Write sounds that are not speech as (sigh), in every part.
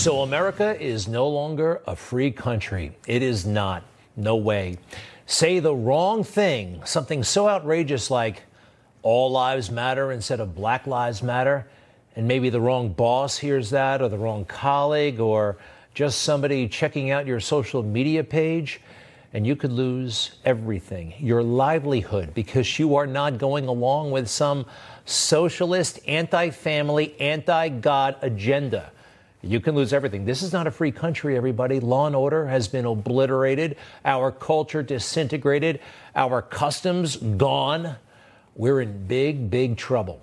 So America is no longer a free country. It is not. No way. Say the wrong thing, something so outrageous like all lives matter instead of black lives matter, and maybe the wrong boss hears that, or the wrong colleague, or just somebody checking out your social media page, and you could lose everything your livelihood because you are not going along with some socialist, anti family, anti God agenda. You can lose everything. This is not a free country, everybody. Law and order has been obliterated, our culture disintegrated, our customs gone. We're in big, big trouble.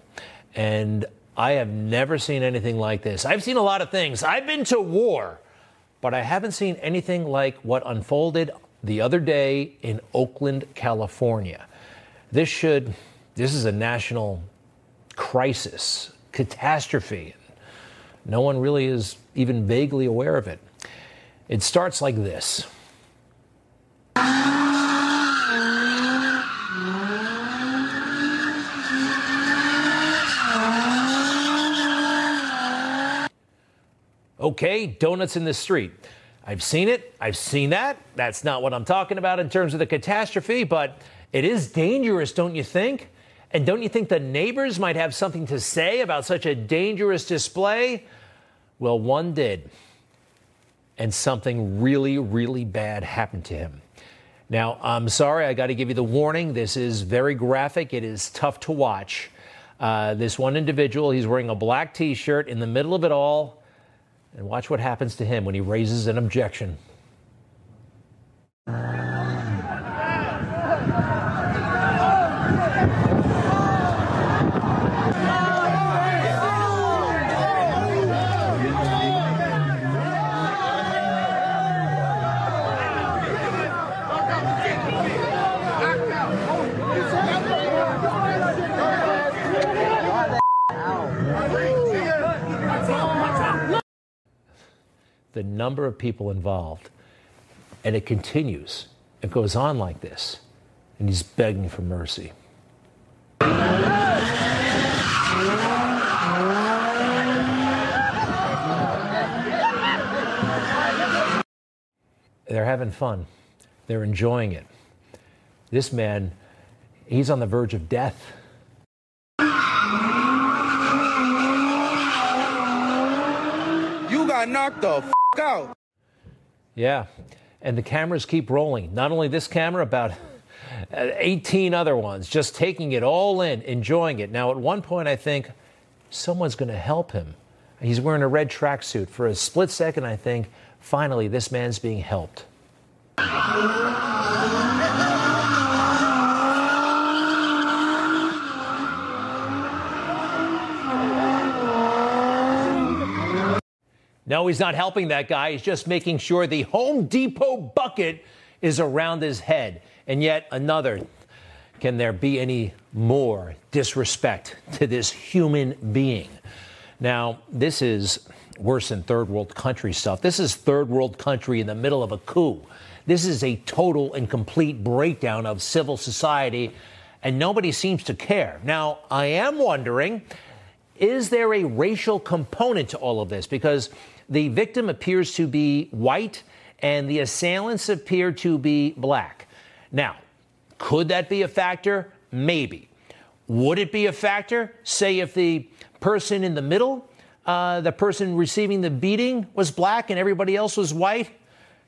And I have never seen anything like this. I've seen a lot of things. I've been to war, but I haven't seen anything like what unfolded the other day in Oakland, California. This should, this is a national crisis, catastrophe. No one really is even vaguely aware of it. It starts like this. Okay, donuts in the street. I've seen it. I've seen that. That's not what I'm talking about in terms of the catastrophe, but it is dangerous, don't you think? And don't you think the neighbors might have something to say about such a dangerous display? Well, one did. And something really, really bad happened to him. Now, I'm sorry, I got to give you the warning. This is very graphic, it is tough to watch. Uh, this one individual, he's wearing a black t shirt in the middle of it all. And watch what happens to him when he raises an objection. The number of people involved. And it continues. It goes on like this. And he's begging for mercy. They're having fun. They're enjoying it. This man, he's on the verge of death. You got knocked the out. Yeah. And the cameras keep rolling. Not only this camera, about (laughs) 18 other ones, just taking it all in, enjoying it. Now, at one point, I think someone's going to help him. He's wearing a red tracksuit. For a split second, I think, finally, this man's being helped. No, he's not helping that guy. He's just making sure the Home Depot bucket is around his head. And yet another. Can there be any more disrespect to this human being? Now, this is worse than third world country stuff. This is third world country in the middle of a coup. This is a total and complete breakdown of civil society, and nobody seems to care. Now, I am wondering is there a racial component to all of this? Because the victim appears to be white and the assailants appear to be black. Now, could that be a factor? Maybe. Would it be a factor? Say if the person in the middle, uh, the person receiving the beating was black and everybody else was white?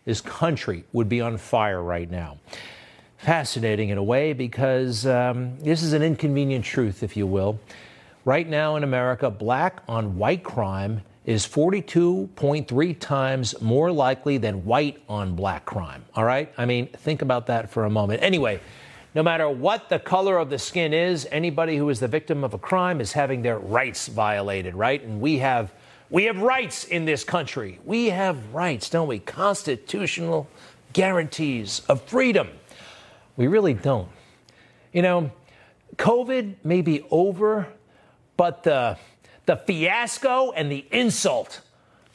This country would be on fire right now. Fascinating in a way because um, this is an inconvenient truth, if you will. Right now in America, black on white crime is 42.3 times more likely than white on black crime. All right? I mean, think about that for a moment. Anyway, no matter what the color of the skin is, anybody who is the victim of a crime is having their rights violated, right? And we have we have rights in this country. We have rights, don't we? Constitutional guarantees of freedom. We really don't. You know, COVID may be over, but the the fiasco and the insult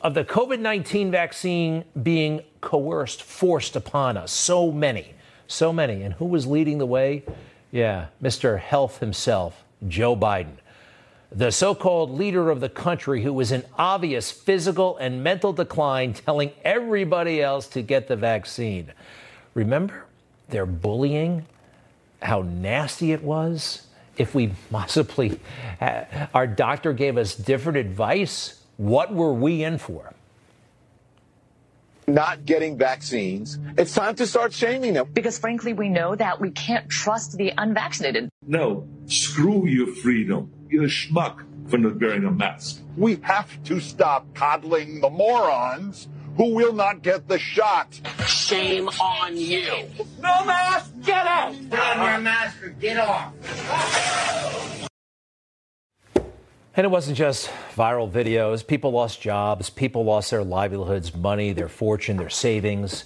of the COVID 19 vaccine being coerced, forced upon us. So many, so many. And who was leading the way? Yeah, Mr. Health himself, Joe Biden. the so called leader of the country who was in obvious physical and mental decline, telling everybody else to get the vaccine. Remember their bullying, how nasty it was? If we possibly, uh, our doctor gave us different advice, what were we in for? not getting vaccines. It's time to start shaming them. Because frankly, we know that we can't trust the unvaccinated. No, screw your freedom. You're a schmuck for not wearing a mask. We have to stop coddling the morons who will not get the shot. Shame on you. No mask, get out. Put on your mask or get off. And it wasn't just viral videos. People lost jobs, people lost their livelihoods, money, their fortune, their savings.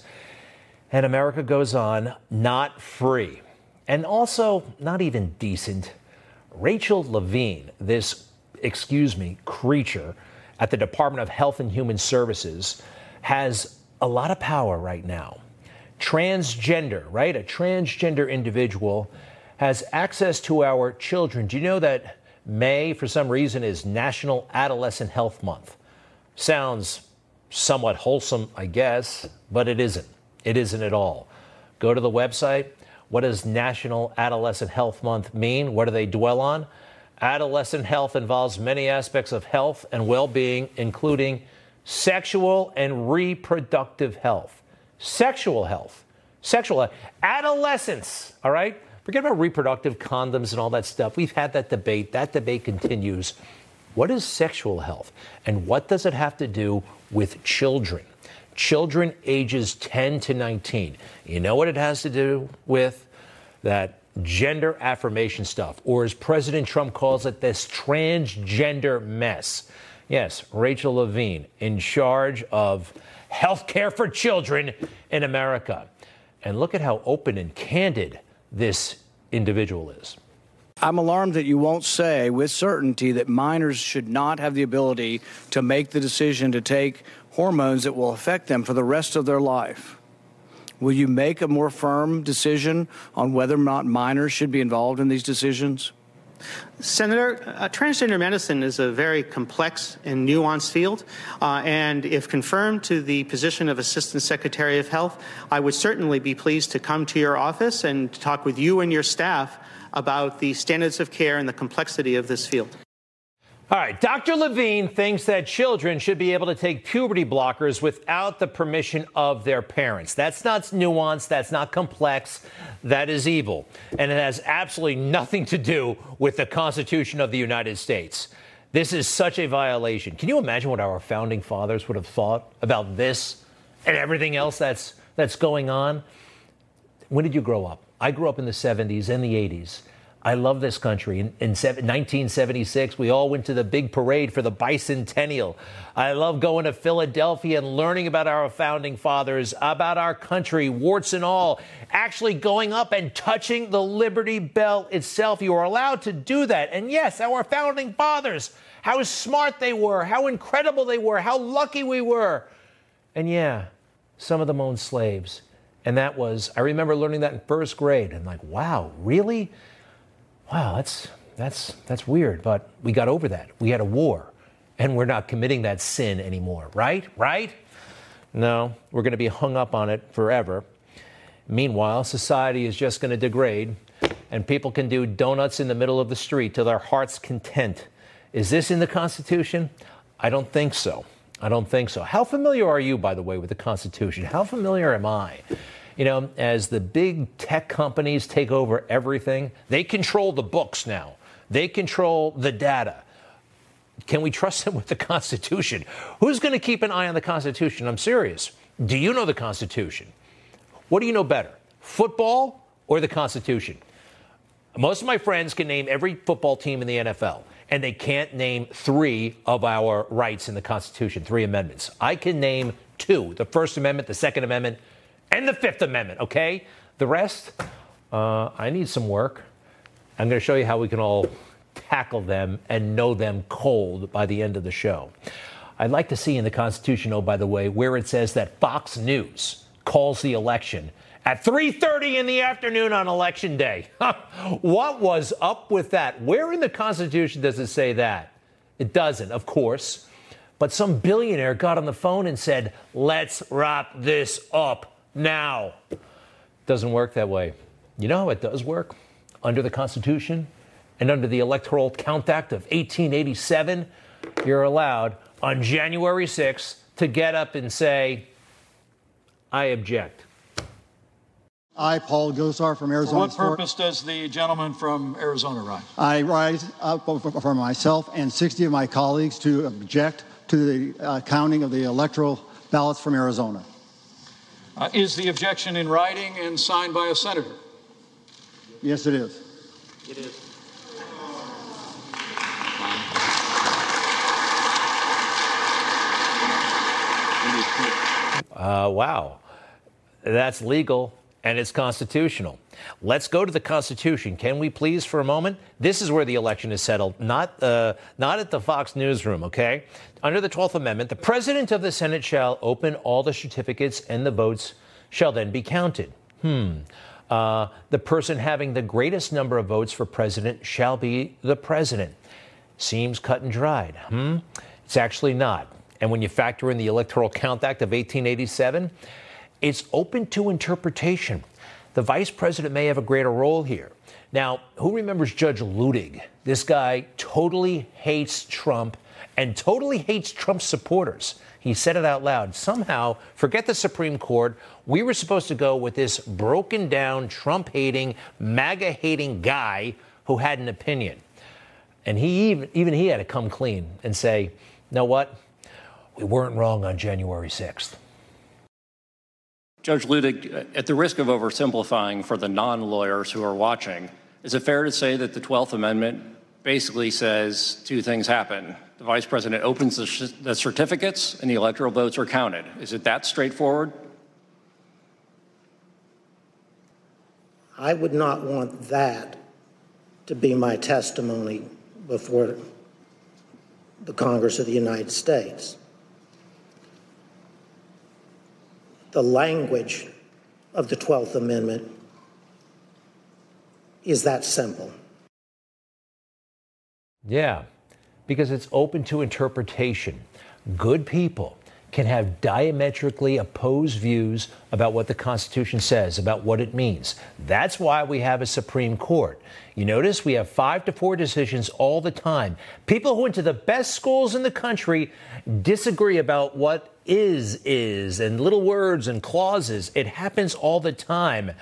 And America goes on not free and also not even decent. Rachel Levine, this, excuse me, creature at the Department of Health and Human Services, has a lot of power right now. Transgender, right? A transgender individual has access to our children. Do you know that May, for some reason, is National Adolescent Health Month? Sounds somewhat wholesome, I guess, but it isn't. It isn't at all. Go to the website. What does National Adolescent Health Month mean? What do they dwell on? Adolescent health involves many aspects of health and well being, including sexual and reproductive health. Sexual health. Sexual health. Adolescence, all right? Forget about reproductive condoms and all that stuff. We've had that debate. That debate continues. What is sexual health? And what does it have to do with children? Children ages 10 to 19. You know what it has to do with? That gender affirmation stuff, or as President Trump calls it, this transgender mess. Yes, Rachel Levine in charge of health care for children in America. And look at how open and candid this individual is. I'm alarmed that you won't say with certainty that minors should not have the ability to make the decision to take hormones that will affect them for the rest of their life. Will you make a more firm decision on whether or not minors should be involved in these decisions? Senator, uh, transgender medicine is a very complex and nuanced field, uh, and if confirmed to the position of Assistant Secretary of Health, I would certainly be pleased to come to your office and talk with you and your staff about the standards of care and the complexity of this field. All right, Dr. Levine thinks that children should be able to take puberty blockers without the permission of their parents. That's not nuanced, that's not complex, that is evil. And it has absolutely nothing to do with the Constitution of the United States. This is such a violation. Can you imagine what our founding fathers would have thought about this and everything else that's, that's going on? When did you grow up? I grew up in the 70s and the 80s. I love this country. In, in 1976, we all went to the big parade for the bicentennial. I love going to Philadelphia and learning about our founding fathers, about our country, warts and all. Actually, going up and touching the Liberty Bell itself. You are allowed to do that. And yes, our founding fathers, how smart they were, how incredible they were, how lucky we were. And yeah, some of them owned slaves. And that was, I remember learning that in first grade and like, wow, really? Wow, that's, that's, that's weird, but we got over that. We had a war, and we're not committing that sin anymore, right? Right? No, we're going to be hung up on it forever. Meanwhile, society is just going to degrade, and people can do donuts in the middle of the street to their heart's content. Is this in the Constitution? I don't think so. I don't think so. How familiar are you, by the way, with the Constitution? How familiar am I? You know, as the big tech companies take over everything, they control the books now. They control the data. Can we trust them (laughs) with the Constitution? Who's going to keep an eye on the Constitution? I'm serious. Do you know the Constitution? What do you know better, football or the Constitution? Most of my friends can name every football team in the NFL, and they can't name three of our rights in the Constitution, three amendments. I can name two the First Amendment, the Second Amendment, and the Fifth Amendment, okay? The rest, uh, I need some work. I'm going to show you how we can all tackle them and know them cold by the end of the show. I'd like to see in the Constitution, oh, by the way, where it says that Fox News calls the election at 3:30 in the afternoon on election day. (laughs) what was up with that? Where in the Constitution does it say that? It doesn't, of course. But some billionaire got on the phone and said, "Let's wrap this up now." Doesn't work that way. You know how it does work? Under the Constitution and under the Electoral Count Act of 1887, you're allowed on January 6th to get up and say, I object. I, Paul Gosar from Arizona. For what purpose does the gentleman from Arizona rise? I rise up for myself and 60 of my colleagues to object to the uh, counting of the electoral ballots from Arizona. Uh, is the objection in writing and signed by a senator? Yes, it is. It is. Uh, wow. That's legal and it's constitutional. Let's go to the Constitution. Can we please, for a moment? This is where the election is settled, not, uh, not at the Fox newsroom, okay? Under the 12th Amendment, the President of the Senate shall open all the certificates and the votes shall then be counted. Hmm. Uh, the person having the greatest number of votes for president shall be the president. Seems cut and dried. Hmm? It's actually not. And when you factor in the Electoral Count Act of 1887, it's open to interpretation. The vice president may have a greater role here. Now, who remembers Judge Luttig? This guy totally hates Trump and totally hates Trump's supporters. He said it out loud. Somehow, forget the Supreme Court. We were supposed to go with this broken down, Trump hating, MAGA hating guy who had an opinion. And he even, even he had to come clean and say, know what? We weren't wrong on January 6th. Judge Luttig, at the risk of oversimplifying for the non lawyers who are watching, is it fair to say that the 12th Amendment basically says two things happen? The vice president opens the, sh- the certificates and the electoral votes are counted. Is it that straightforward? I would not want that to be my testimony before the Congress of the United States. The language of the 12th Amendment is that simple. Yeah, because it's open to interpretation. Good people can have diametrically opposed views about what the Constitution says, about what it means. That's why we have a Supreme Court. You notice we have five to four decisions all the time. People who went to the best schools in the country disagree about what is is and little words and clauses. It happens all the time.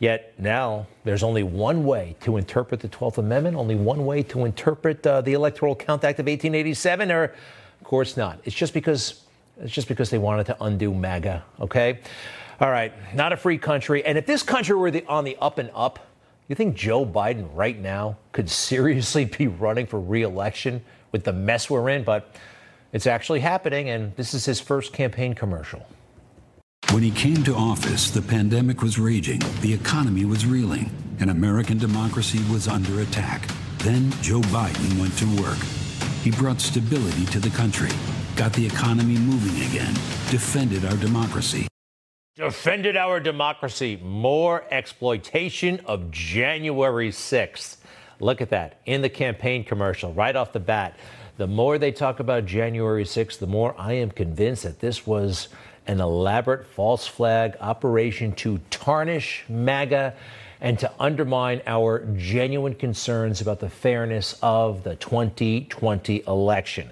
Yet now there's only one way to interpret the 12th Amendment, only one way to interpret uh, the Electoral Count Act of 1887, or of course not. It's just because it's just because they wanted to undo MAGA, okay? All right, not a free country. And if this country were the, on the up and up, you think Joe Biden right now could seriously be running for reelection with the mess we're in? But it's actually happening, and this is his first campaign commercial. When he came to office, the pandemic was raging, the economy was reeling, and American democracy was under attack. Then Joe Biden went to work. He brought stability to the country, got the economy moving again, defended our democracy. Defended our democracy. More exploitation of January 6th. Look at that in the campaign commercial right off the bat. The more they talk about January 6th, the more I am convinced that this was an elaborate false flag operation to tarnish MAGA and to undermine our genuine concerns about the fairness of the 2020 election.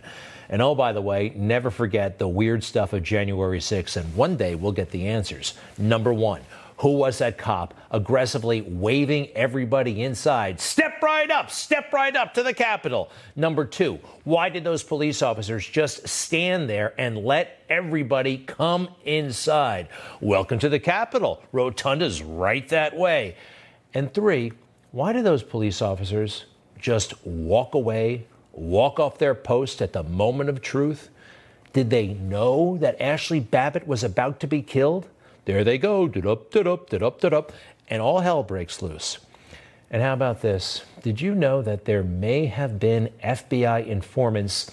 And oh, by the way, never forget the weird stuff of January 6th, and one day we'll get the answers. Number one, who was that cop aggressively waving everybody inside? Step right up, step right up to the Capitol. Number two, why did those police officers just stand there and let everybody come inside? Welcome to the Capitol. Rotunda's right that way. And three, why did those police officers just walk away, walk off their post at the moment of truth? Did they know that Ashley Babbitt was about to be killed? There they go, up, up, up, up, and all hell breaks loose. And how about this? Did you know that there may have been FBI informants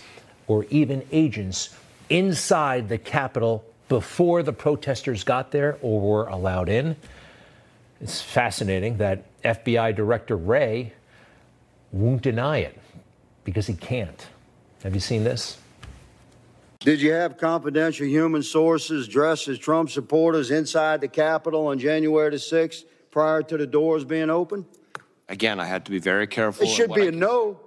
or even agents inside the Capitol before the protesters got there or were allowed in? It's fascinating that FBI Director Wray won't deny it because he can't. Have you seen this? Did you have confidential human sources dressed as Trump supporters inside the Capitol on January the 6th prior to the doors being open? Again, I had to be very careful. It should be a no.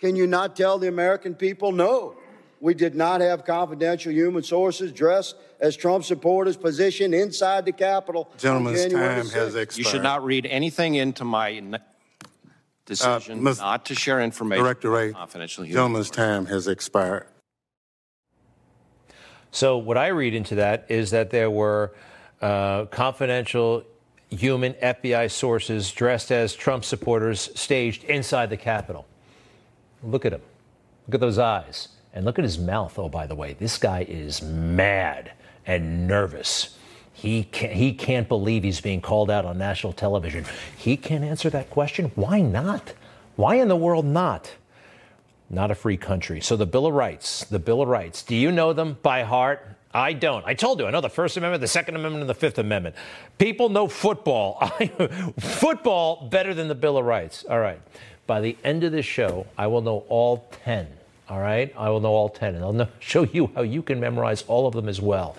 Can you not tell the American people no? We did not have confidential human sources dressed as Trump supporters positioned inside the Capitol. Gentleman's time has expired. You should not read anything into my decision uh, not to share information. Director Wray, confidential human gentleman's time has expired. So, what I read into that is that there were uh, confidential human FBI sources dressed as Trump supporters staged inside the Capitol. Look at him. Look at those eyes. And look at his mouth. Oh, by the way, this guy is mad and nervous. He can't, he can't believe he's being called out on national television. He can't answer that question. Why not? Why in the world not? Not a free country. So the Bill of Rights, the Bill of Rights. Do you know them by heart? I don't. I told you, I know the First Amendment, the Second Amendment, and the Fifth Amendment. People know football. (laughs) football better than the Bill of Rights. All right. By the end of this show, I will know all 10. All right? I will know all 10, and I'll know, (laughs) show you how you can memorize all of them as well.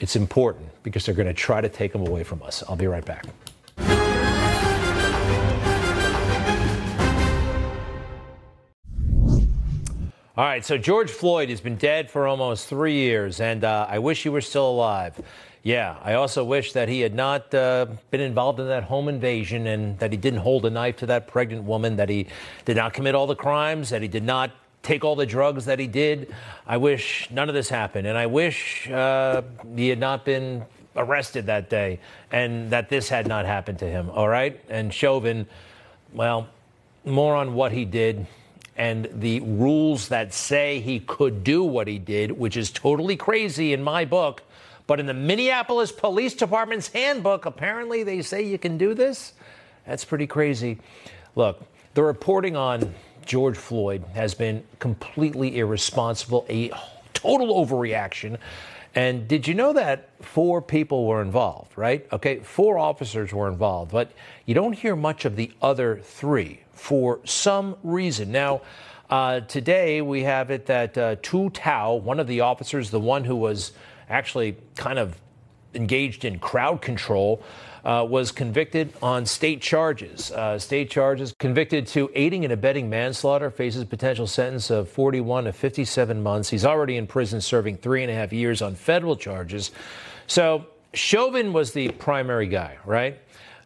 It's important because they're going to try to take them away from us. I'll be right back. All right, so George Floyd has been dead for almost three years, and uh, I wish he were still alive. Yeah, I also wish that he had not uh, been involved in that home invasion and that he didn't hold a knife to that pregnant woman, that he did not commit all the crimes, that he did not take all the drugs that he did. I wish none of this happened, and I wish uh, he had not been arrested that day and that this had not happened to him, all right? And Chauvin, well, more on what he did and the rules that say he could do what he did, which is totally crazy in my book. But in the Minneapolis Police Department's handbook, apparently they say you can do this. That's pretty crazy. Look, the reporting on George Floyd has been completely irresponsible, a total overreaction. And did you know that four people were involved, right? Okay, four officers were involved, but you don't hear much of the other three for some reason. Now, uh, today we have it that uh, Tou Thao, one of the officers, the one who was actually kind of engaged in crowd control, uh, was convicted on state charges. Uh, state charges convicted to aiding and abetting manslaughter, faces potential sentence of 41 to 57 months. He's already in prison serving three and a half years on federal charges. So Chauvin was the primary guy, right?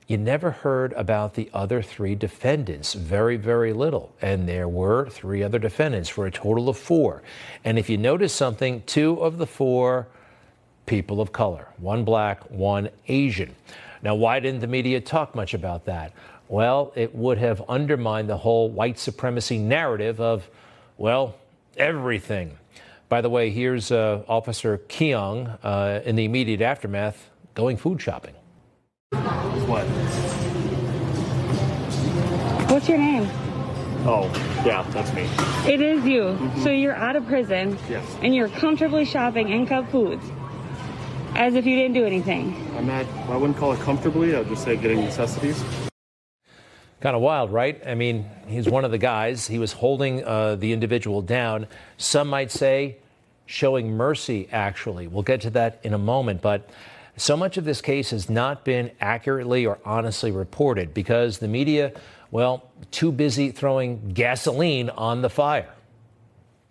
You never heard about the other three defendants, very, very little. And there were three other defendants for a total of four. And if you notice something, two of the four people of color, one black, one Asian. Now, why didn't the media talk much about that? Well, it would have undermined the whole white supremacy narrative of, well, everything. By the way, here's uh, Officer Kueng uh, in the immediate aftermath going food shopping. What? What's your name? Oh, yeah, that's me. It is you. Mm-hmm. So you're out of prison. Yes. And you're comfortably shopping in Cub Foods. As if you didn't do anything. I'm not, I wouldn't call it comfortably. I would just say getting necessities. Kind of wild, right? I mean, he's one of the guys. He was holding uh, the individual down. Some might say showing mercy, actually. We'll get to that in a moment. But so much of this case has not been accurately or honestly reported because the media, well, too busy throwing gasoline on the fire.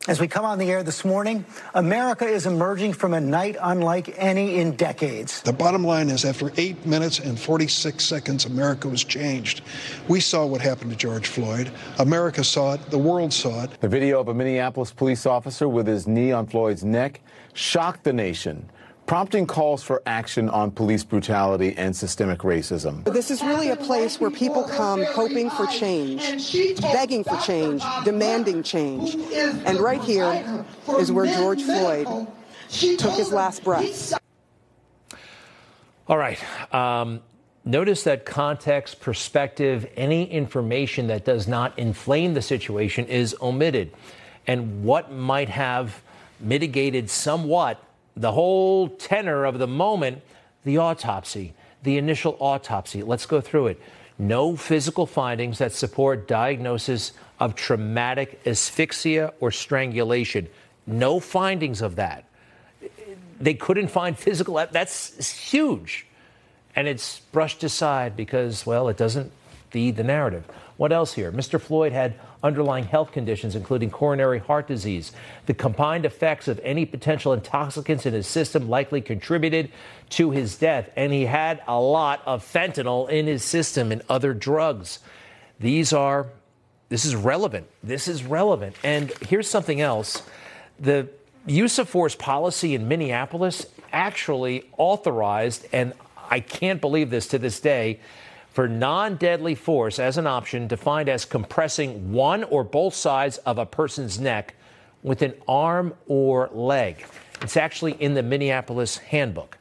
As we come on the air this morning, America is emerging from a night unlike any in decades. The bottom line is, after eight minutes and 46 seconds, America was changed. We saw what happened to George Floyd. America saw it. The world saw it. The video of a Minneapolis police officer with his knee on Floyd's neck shocked the nation prompting calls for action on police brutality and systemic racism. This is really a place where people come hoping for change, begging for change, demanding change. And right here is where George Floyd took his last breath. All right. Um, notice that context, perspective, any information that does not inflame the situation is omitted. And what might have mitigated somewhat the whole tenor of the moment, the autopsy. the initial autopsy. Let's go through it. No physical findings that support diagnosis of traumatic asphyxia or strangulation. No findings of that. They couldn't find physical. That's huge. And it's brushed aside because, well, it doesn't feed the narrative. What else here? Mr. Floyd had underlying health conditions, including coronary heart disease. The combined effects of any potential intoxicants in his system likely contributed to his death, and he had a lot of fentanyl in his system and other drugs. These are, this is relevant. This is relevant. And here's something else the use of force policy in Minneapolis actually authorized, and I can't believe this to this day, for non deadly force as an option defined as compressing one or both sides of a person's neck with an arm or leg. It's actually in the Minneapolis handbook.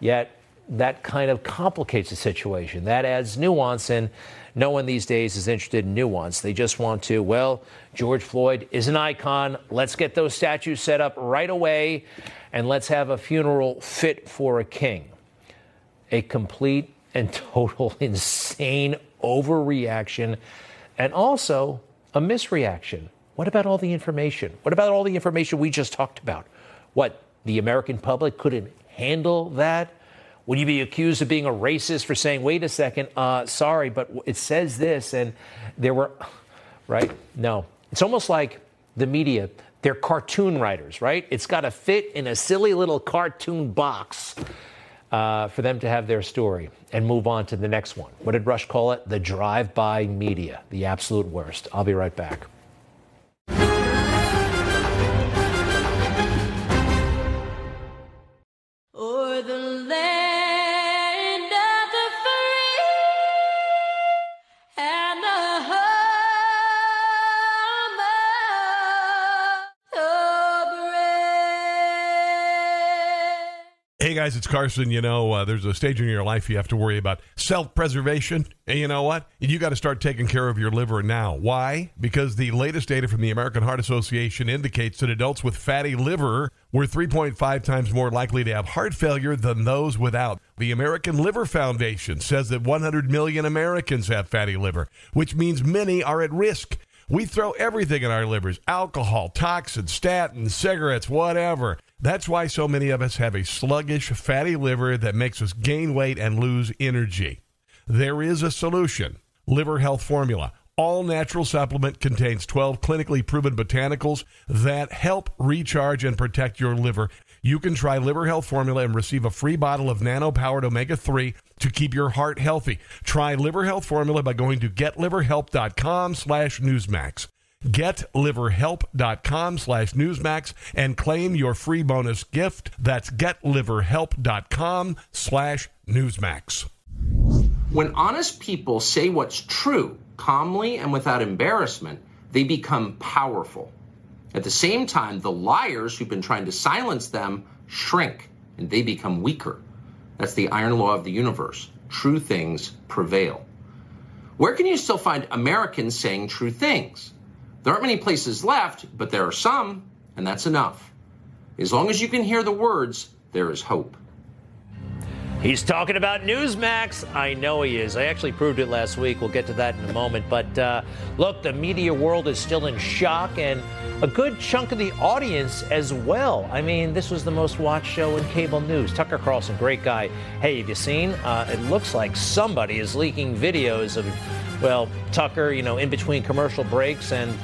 Yet that kind of complicates the situation. That adds nuance, and no one these days is interested in nuance. They just want to, well, George Floyd is an icon. Let's get those statues set up right away, and let's have a funeral fit for a king. A complete and total (laughs) insane overreaction, and also a misreaction. What about all the information? What about all the information we just talked about? What, the American public couldn't handle that? Would you be accused of being a racist for saying, wait a second, uh, sorry, but it says this, and there were, (sighs) right? No. It's almost like the media, they're cartoon writers, right? It's got to fit in a silly little cartoon box uh, for them to have their story and move on to the next one. What did Rush call it? The drive by media, the absolute worst. I'll be right back. Guys, it's Carson. You know, uh, there's a stage in your life you have to worry about self preservation. And you know what? You got to start taking care of your liver now. Why? Because the latest data from the American Heart Association indicates that adults with fatty liver were 3.5 times more likely to have heart failure than those without. The American Liver Foundation says that 100 million Americans have fatty liver, which means many are at risk. We throw everything in our livers alcohol, toxins, statins, cigarettes, whatever. That's why so many of us have a sluggish, fatty liver that makes us gain weight and lose energy. There is a solution Liver Health Formula. All natural supplement contains 12 clinically proven botanicals that help recharge and protect your liver. You can try Liver Health Formula and receive a free bottle of nano powered omega 3 to keep your heart healthy. Try Liver Health Formula by going to getliverhelp.com slash newsmax getliverhelp.com slash newsmax and claim your free bonus gift. That's getliverhelp.com slash newsmax. When honest people say what's true calmly and without embarrassment, they become powerful. At the same time, the liars who've been trying to silence them shrink and they become weaker. That's the iron law of the universe. True things prevail. Where can you still find Americans saying true things? There aren't many places left, but there are some, and that's enough. As long as you can hear the words, there is hope. He's talking about Newsmax. I know he is. I actually proved it last week. We'll get to that in a moment. But uh, look, the media world is still in shock, and a good chunk of the audience as well. I mean, this was the most watched show in cable news. Tucker Carlson, great guy. Hey, have you seen? Uh, it looks like somebody is leaking videos of well, Tucker, you know, in between commercial breaks. And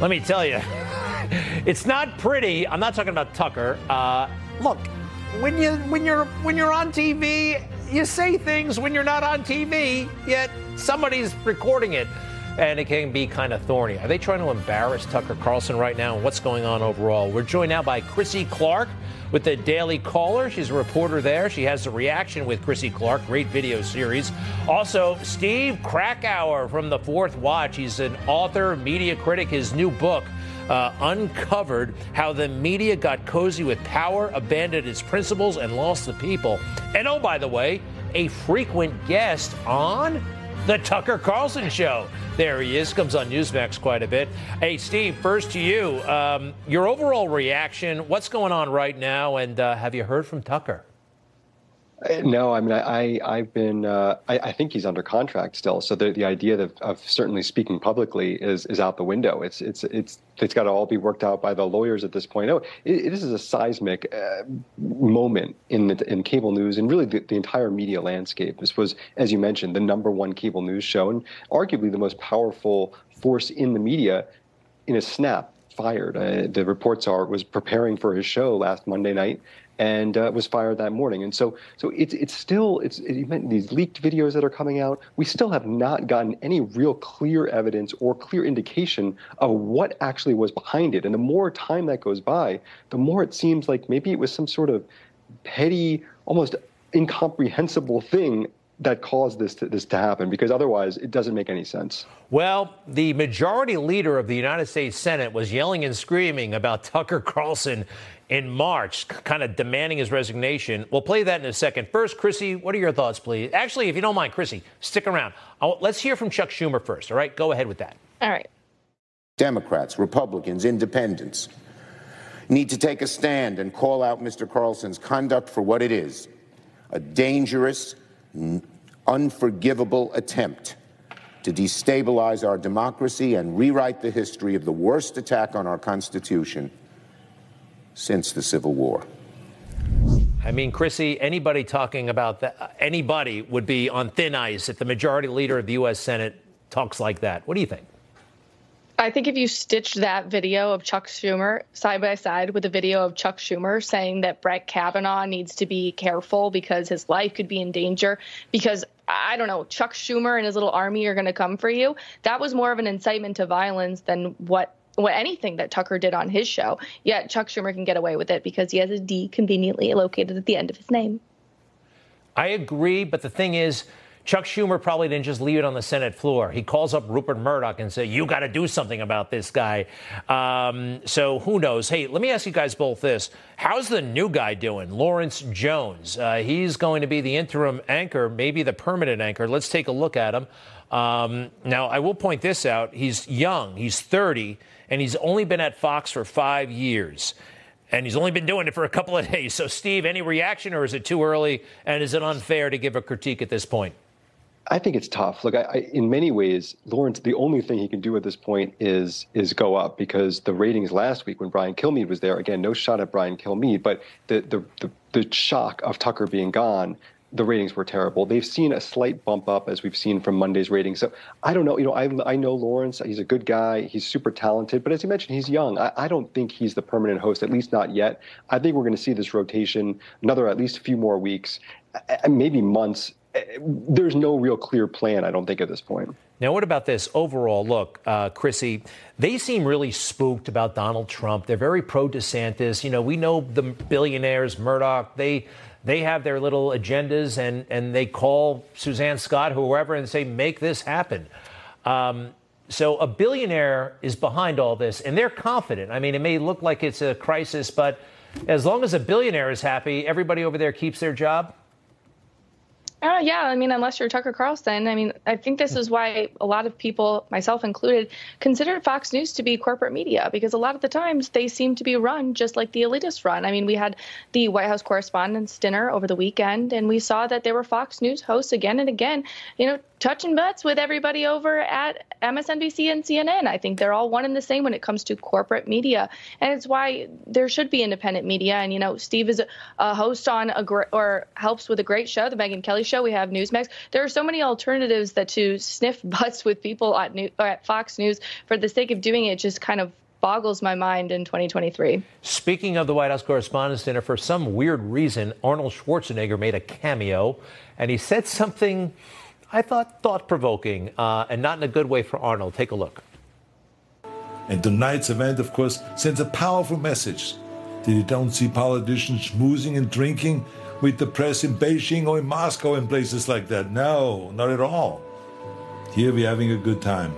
let me tell you, (laughs) it's not pretty. I'm not talking about Tucker. Uh, look, when you when you're when you're on TV, you say things when you're not on TV. Yet somebody's recording it, and it can be kind of thorny. Are they trying to embarrass Tucker Carlson right now? And what's going on overall? We're joined now by Chrissy Clark with the Daily Caller. She's a reporter there. She has a reaction with Chrissy Clark, great video series. Also, Steve Krakauer from The Fourth Watch. He's an author, media critic. His new book, uh, uncovered how the media got cozy with power, abandoned its principles, and lost the people. And oh, by the way, a frequent guest on The Tucker Carlson Show. There he is, comes on Newsmax quite a bit. Hey, Steve, first to you. Um, your overall reaction, what's going on right now, and uh, have you heard from Tucker? No, I mean, I, I, have been, uh, I, I, think he's under contract still. So the, the idea of, of certainly speaking publicly is, is out the window. It's, it's, it's, it's got to all be worked out by the lawyers at this point. Oh, this is a seismic uh, moment in the, in cable news and really the, the entire media landscape. This was, as you mentioned, the number one cable news show and arguably the most powerful force in the media in a snap fired. Uh, the reports are was preparing for his show last Monday night and uh, was fired that morning. And so, so it's it's still it's it, these leaked videos that are coming out. We still have not gotten any real clear evidence or clear indication of what actually was behind it. And the more time that goes by, the more it seems like maybe it was some sort of petty, almost incomprehensible thing that caused this to, this to happen because otherwise it doesn't make any sense. Well, the majority leader of the United States Senate was yelling and screaming about (laughs) Tucker Carlson in March, kind of demanding his resignation. We'll play that in a second. First, Chrissy, what are your thoughts, please? Actually, if you don't mind, Chrissy, stick around. I'll, let's hear from Chuck Schumer first, all right? Go ahead with that. All right. Democrats, Republicans, independents need to take a stand and call out Mr. Carlson's conduct for what it is a dangerous, unforgivable attempt to destabilize our democracy and rewrite the history of the worst attack on our Constitution since the Civil War. I mean, Chrissy, anybody talking about that, anybody would be on thin ice if the majority leader of the U.S. Senate talks like that. What do you think? I think if you stitched that video of Chuck Schumer side by side with a video of Chuck Schumer saying that Brett Kavanaugh needs to be careful because his life could be in danger because I don't know, Chuck Schumer and his little army are going to come for you. That was more of an incitement to violence than what what anything that Tucker did on his show. Yet Chuck Schumer can get away with it because he has a D conveniently located at the end of his name. I agree, but the thing is, Chuck Schumer probably didn't just leave it on the Senate floor. He calls up Rupert Murdoch and says, You got to do something about this guy. Um, so who knows? Hey, let me ask you guys both this. How's the new guy doing, Lawrence Jones? Uh, he's going to be the interim anchor, maybe the permanent anchor. Let's take a look at him. Um, now, I will point this out. He's young, he's 30, and he's only been at Fox for five years and he's only been doing it for a couple of (laughs) days. So, Steve, any reaction, or is it too early? And is it unfair to give a critique at this point? I think it's tough. Look, I, I, in many ways, Lawrence, the only thing he can do at this point is is go up because the ratings last week when Brian Kilmeade was there, again, no shot at Brian Kilmeade, but the the the, the shock of Tucker being gone, the ratings were terrible. They've seen a slight bump up as we've seen from Monday's ratings. So I don't know. You know, I I know Lawrence. He's a good guy. He's super talented, but as you mentioned, he's young. I, I don't think he's the permanent host, at least not yet. I think we're going to see this rotation another at least a few more weeks, maybe months there's no real clear plan, I don't think, at this point. Now, what about this overall? Look, uh, Chrissy, they seem really spooked about Donald Trump. They're very pro DeSantis. You know, we know the billionaires, Murdoch, they they have their little agendas and, and they call Suzanne Scott, whoever, and say, make this happen. Um, so a billionaire is behind all this, and they're confident. I mean, it may look like it's a crisis, but as long as a billionaire is happy, everybody over there keeps their job. Uh, yeah, I mean, unless you're Tucker Carlson, I mean, I think this is why a lot of people, myself included, consider Fox News to be corporate media because a lot of the times they seem to be run just like the elitists run. I mean, we had the White House Correspondents' Dinner over the weekend, and we saw that there were Fox News hosts again and again, you know, touching butts with everybody over at MSNBC and CNN. I think they're all one and the same when it comes to corporate media, and it's why there should be independent media. And you know, Steve is a host on a gr- or helps with a great show, the Megyn Kelly Show. We have Newsmax. There are so many alternatives that to sniff (laughs) butts with people at, New- at Fox News for the sake of doing it just kind of boggles my mind in 2023. Speaking of the White House Correspondents' Dinner, for some weird reason, Arnold Schwarzenegger made a cameo, and he said something I thought thought provoking uh, and not in a good way for Arnold. Take a look. And tonight's event, of course, sends a powerful message that you don't see politicians schmoozing and drinking with the press in Beijing or in Moscow and places like that. No, not at all. Here we're having a good time.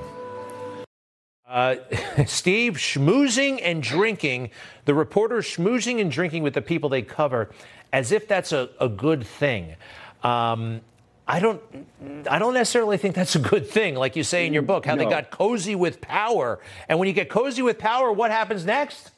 Uh, (laughs) Steve, schmoozing and drinking, the reporters schmoozing and drinking with the people they cover, as if that's a, a good thing. Um, I don't I don't necessarily think that's a good thing, like you say in your book, how no. they got cozy with power. And when you get cozy with power, what happens next?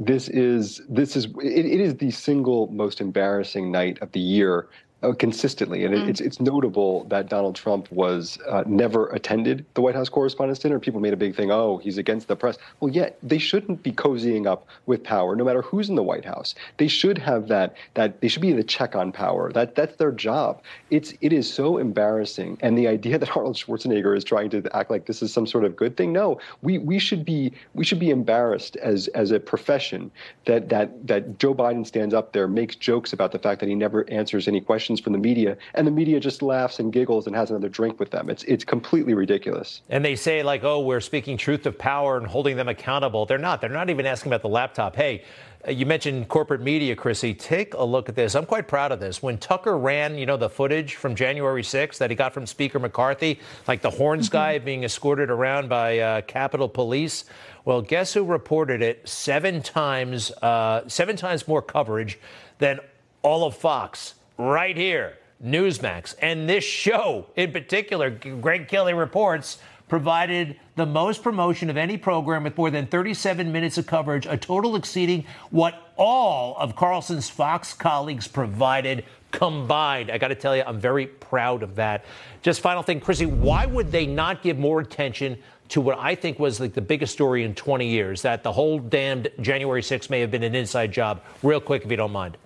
This is this is it, it is the single most embarrassing night of the year uh, consistently, and it, Mm. it's it's notable that Donald Trump was uh, never attended the White House Correspondents' Dinner. People made a big thing. Oh, he's against the press. Well, yet they shouldn't be cozying up with power, no matter who's in the White House. They should have that that they should be the check on power. That that's their job. It's it is so embarrassing, and the idea that Arnold Schwarzenegger is trying to act like this is some sort of good thing. No, we we should be we should be embarrassed as as a profession that that that Joe Biden stands up there, makes jokes about the fact that he never answers any questions from the media, and the media just laughs and giggles and has another drink with them. It's it's completely ridiculous. And they say, like, oh, we're speaking truth of power and holding them accountable. They're not. They're not even asking about the laptop. Hey, uh, you mentioned corporate media, Chrissy. Take a look at this. I'm quite proud of this. When Tucker ran, you know, the footage from January 6th that he got from Speaker McCarthy, like the horns guy being escorted around by uh, Capitol Police. Well, guess who reported it seven times, uh, seven times more coverage than all of Fox right here, Newsmax. And this show in particular, Greg Kelly reports, provided the most promotion of any program with more than 37 minutes of coverage, a total exceeding what all of Carlson's Fox colleagues provided combined. I got to tell you, I'm very proud of that. Just final thing, Chrissy, why would they not give more attention to what I think was like the biggest story in 20 years? That the whole damned January 6th may have been an inside job. Real quick, if you don't mind.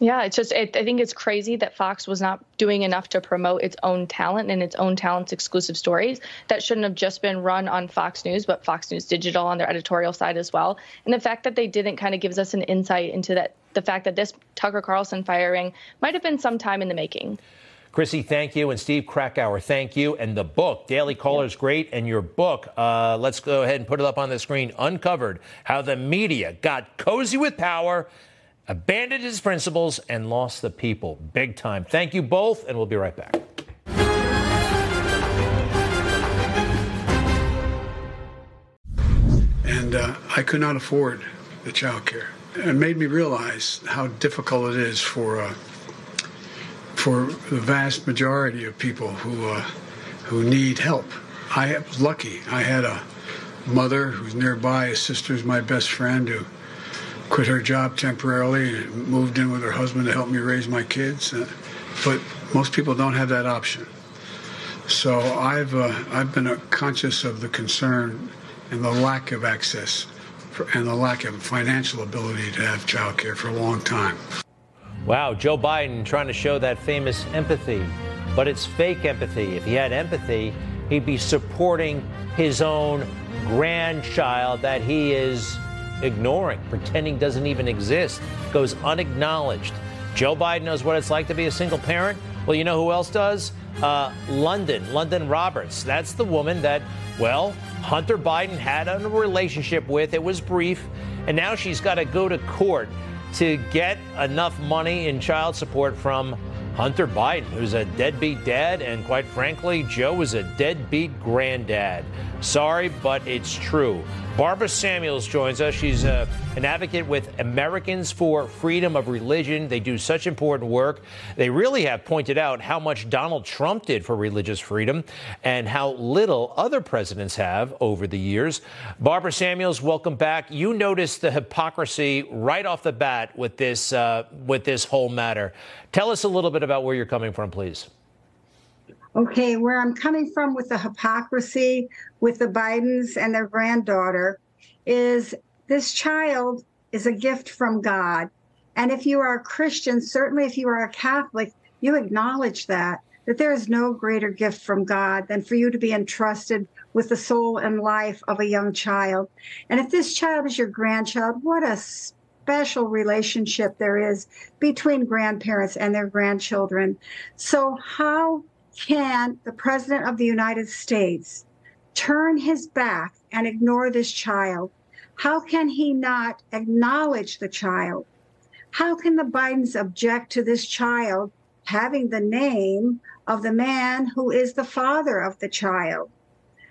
Yeah, it's just, it, I think it's crazy that Fox was not doing enough to promote its own talent and its own talent's exclusive stories. That shouldn't have just been run on Fox News, but Fox News Digital on their editorial side as well. And the fact that they didn't kind of gives us an insight into that, the fact that this Tucker Carlson firing might have been some time in the making. Chrissy, thank you. And Steve Krakauer, thank you. And the book, Daily Caller, is great. And your book, uh, let's go ahead and put it up on the screen Uncovered How the Media Got Cozy with Power, Abandoned his Principles, and Lost the People. Big time. Thank you both, and we'll be right back. and uh, I could not afford the child care. It made me realize how difficult it is for uh, for the vast majority of people who uh, who need help. I was lucky. I had a mother who's nearby. A sister sister's my best friend who quit her job temporarily moved in with her husband to help me raise my kids. Uh, but most people don't have that option. So I've uh, I've been conscious of the concern and the lack of access for, and the lack of financial ability to have child care for a long time. Wow, Joe Biden trying to show that famous empathy, but it's fake empathy. If he had empathy, he'd be supporting his own grandchild that he is ignoring, pretending doesn't even exist, goes unacknowledged. Joe Biden knows what it's like to be a single parent. Well, you know who else does? Uh, London, London Roberts. That's the woman that, well, Hunter Biden had a relationship with. It was brief, and now she's got to go to court to get enough money in child support from Hunter Biden, who's a deadbeat dad, and quite frankly, Joe is a deadbeat granddad. Sorry, but it's true. Barbara Samuels joins us. She's uh, an advocate with Americans for Freedom of Religion. They do such important work. They really have pointed out how much Donald Trump did for religious freedom and how little other presidents have over the years. Barbara Samuels, welcome back. You noticed the hypocrisy right off the bat with this uh, with this whole matter. Tell us a little bit about where you're coming from, please. Okay, where I'm coming from with the hypocrisy with the Bidens and their granddaughter is this child is a gift from God. And if you are a Christian, certainly if you are a Catholic, you acknowledge that, that there is no greater gift from God than for you to be entrusted with the soul and life of a young child. And if this child is your grandchild, what a special relationship there is between grandparents and their grandchildren. So, how can the President of the United States turn his back and ignore this child? How can he not acknowledge the child? How can the Bidens object to this child having the name of the man who is the father of the child?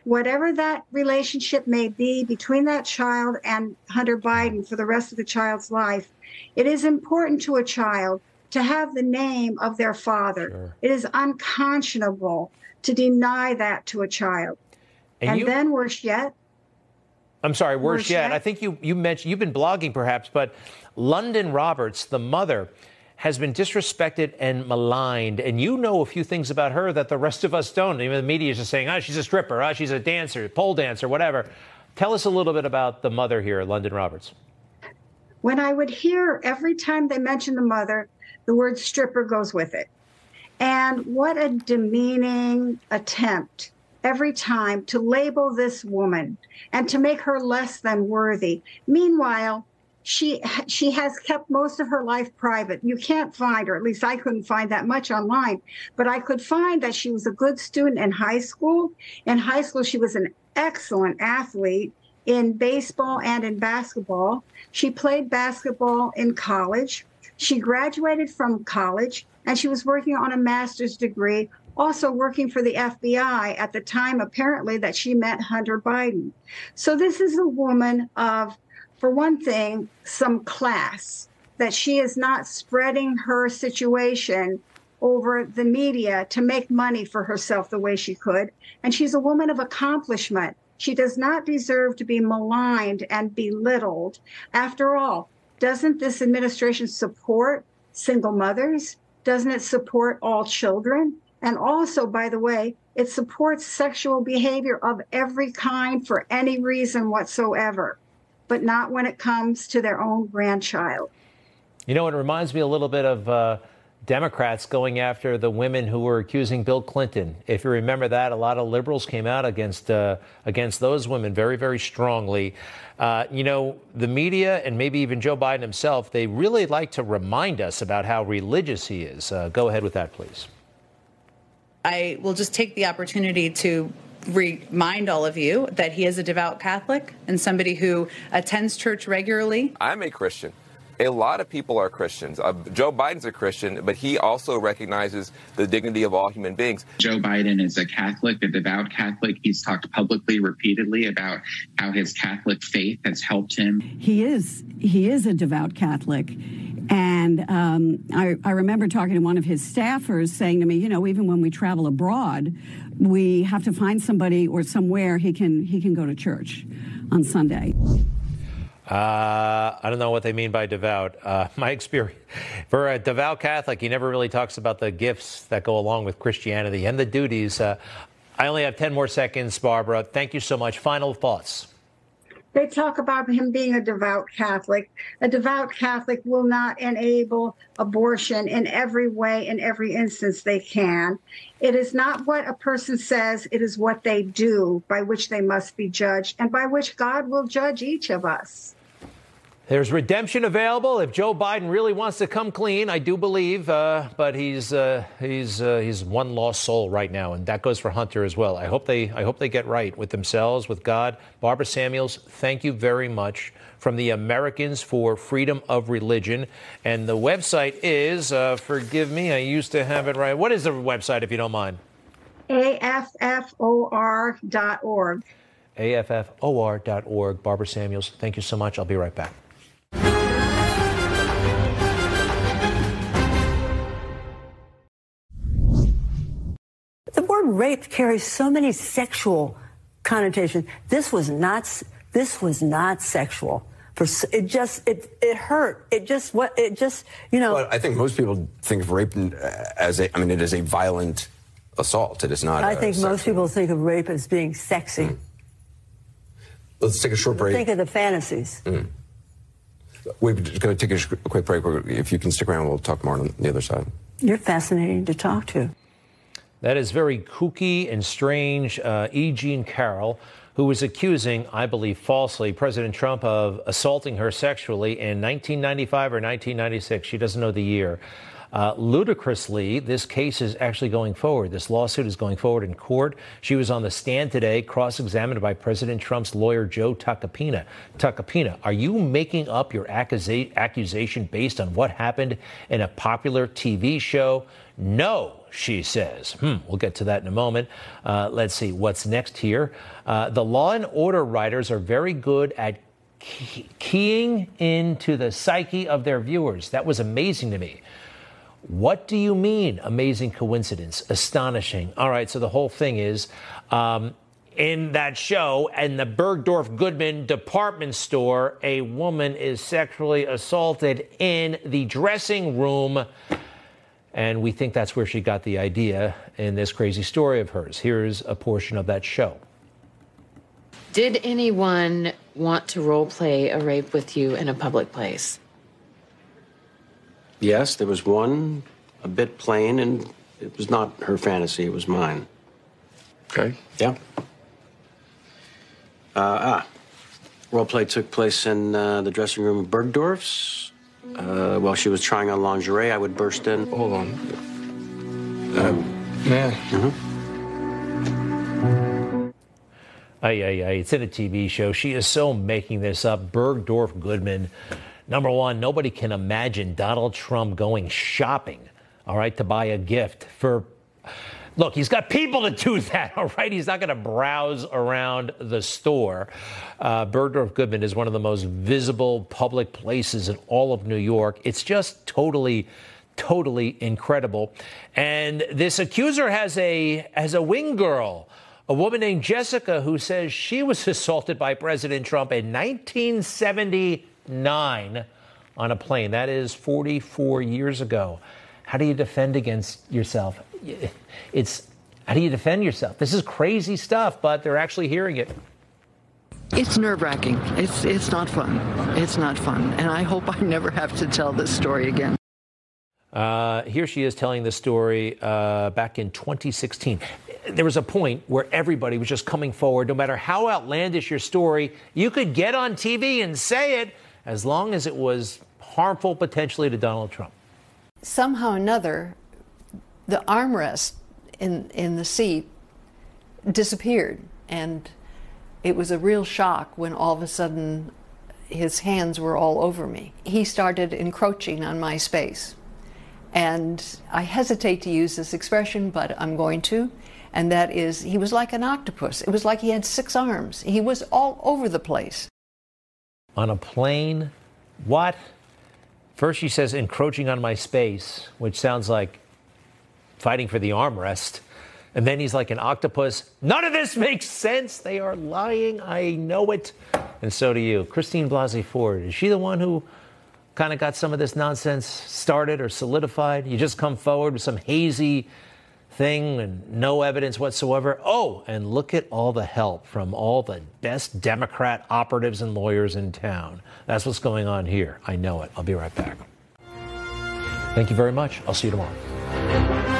Whatever that relationship may be between that child and Hunter Biden for the rest of the child's life, it is important to a child to have the name of their father. Sure. It is unconscionable to deny that to a child. And, and you- then worse yet, I'm sorry, worse, worse yet. yet. I think you, you mentioned you've been blogging perhaps, but London Roberts, the mother, has been disrespected and maligned. And you know a few things about her that the rest of us don't. Even the media is just saying, oh, she's a stripper, oh, she's a dancer, pole dancer, whatever. Tell us a little bit about the mother here, London Roberts. When I would hear every time they mentioned the mother, the word stripper goes with it. And what a demeaning attempt every time to label this woman and to make her less than worthy. Meanwhile, she she has kept most of her life private. You can't find, or at least I couldn't find that much online, but I could find that she was a good student in high school. In high school, she was an excellent athlete in baseball and in basketball. She played basketball in college. She graduated from college and she was working on a master's degree, also working for the FBI at the time, apparently, that she met Hunter Biden. So this is a woman of for one thing, some class, that she is not spreading her situation over the media to make money for herself the way she could. And she's a woman of accomplishment. She does not deserve to be maligned and belittled. After all, doesn't this administration support single mothers? Doesn't it support all children? And also, by the way, it supports sexual behavior of every kind for any reason whatsoever but not when it comes to their own grandchild. You know, it reminds me a little bit of uh, Democrats going after the women who were accusing Bill Clinton. If you remember that, a lot of liberals came out against uh, against those women very, very strongly. Uh, you know, the media and maybe even Joe Biden himself, they really like to remind us about how religious he is. Uh, go ahead with that, please. I will just take the opportunity to remind all of you that he is a devout Catholic and somebody who attends church regularly. I'm a Christian. A lot of people are Christians. Uh, Joe Biden's a Christian, but he also recognizes the dignity of all human beings. Joe Biden is a Catholic, a devout Catholic. He's talked publicly repeatedly about how his Catholic faith has helped him. He is he is a devout Catholic. And um, I, I remember talking to one of his staffers saying to me, you know, even when we travel abroad, we have to find somebody or somewhere he can he can go to church on Sunday. Uh, I don't know what they mean by devout. Uh, (laughs) my experience for a devout Catholic, he never really talks about the gifts that go along with Christianity and the duties. Uh, I only have 10 more seconds, Barbara. Thank you so much. Final thoughts. They talk about him being a devout Catholic. A devout Catholic will not enable abortion in every way, in every instance they can. It is not what a person says, it is what they do by which they must be judged and by which God will judge each of us. There's redemption available if Joe Biden really wants to come clean. I do believe, uh, but he's uh, he's uh, he's one lost soul right now, and that goes for Hunter as well. I hope they I hope they get right with themselves, with God. Barbara Samuels, thank you very much from the Americans for Freedom of Religion, and the website is uh, forgive me, I used to have it right. What is the website, if you don't mind? AFFOR.org. AFFOR.org. Barbara Samuels, thank you so much. I'll be right back. The word rape carries so many sexual connotations. This was not. This was not sexual. For it just it it hurt. It just what it just you know. Well, I think most people think of rape as a. I mean, it is a violent assault. It is not. I think most people think of rape as being sexy. Mm. Let's take a short break. Think of the fantasies. Mm. We're just going to take a quick break. If you can stick around, we'll talk more on the other side. You're fascinating to talk to. That is very kooky and strange. Uh, E. Jean Carroll, who was accusing, I believe falsely, President Trump of assaulting her sexually in 1995 or 1996. She doesn't know the year. Uh, ludicrously, this case is actually going forward. This lawsuit is going forward in court. She was on the stand today, cross examined by President Trump's lawyer, Joe Tacopina. Tacopina, are you making up your accusa- accusation based on what happened in a popular TV show? No, she says. Hmm, we'll get to that in a moment. Uh, let's see what's next here. Uh, the Law and Order writers are very good at keying into the psyche of their viewers. That was amazing to me. What do you mean, amazing coincidence, astonishing? All right, so the whole thing is um, in that show in the Bergdorf Goodman department store, a woman is sexually assaulted in the dressing room. And we think that's where she got the idea in this crazy story of hers. Here's a portion of that show. Did anyone want to role play a rape with you in a public place? Yes, there was one, a bit plain, and it was not her fantasy, it was mine. Okay. Yeah. Uh, ah, role play took place in uh, the dressing room of Bergdorf's. Uh, while she was trying on lingerie, I would burst in. Hold on. Um, yeah. Ay, ay, ay. It's in a TV show. She is so making this up. Bergdorf Goodman. Number one, nobody can imagine Donald Trump going shopping, all right, to buy a gift for. Look, he's got people to do that, (laughs) all right? He's not going to browse around the store. Uh, Bergdorf Goodman is one of the most visible public places in all of New York. It's just totally totally incredible. And this accuser has a has a wing girl, a woman named Jessica who says she was (laughs) assaulted by President Trump in 1979 on a plane. That is 44 years ago. How do you defend against yourself? It's how do you defend yourself? This is crazy stuff, but they're actually hearing it. It's nerve wracking. It's it's not fun. It's not fun, and I hope I never have to tell this story again. Uh, here she is telling the story uh, back in 2016. There was a point where everybody was just coming forward, no matter how outlandish your story, you could get on TV and say it as long as it was harmful potentially to Donald Trump. Somehow or another, the armrest in, in the seat disappeared. And it was a real shock when all of a sudden his hands were all over me. He started encroaching on my space. And I hesitate to use this expression, but I'm going to. And that is, he was like an octopus. It was like he had six arms. He was all over the place. On a plane? What? First, she says encroaching on my space, which sounds like fighting for the armrest. And then he's like an octopus. None of this makes sense. They are lying. I know it. And so do you. Christine Blasey Ford, is she the one who kind of got some of this nonsense started or solidified? You just come forward with some hazy thing and no evidence whatsoever. Oh, and look at all the help from all the best Democrat operatives and lawyers in town. That's what's going on here. I know it. I'll be right back. Thank you very much. I'll see you tomorrow.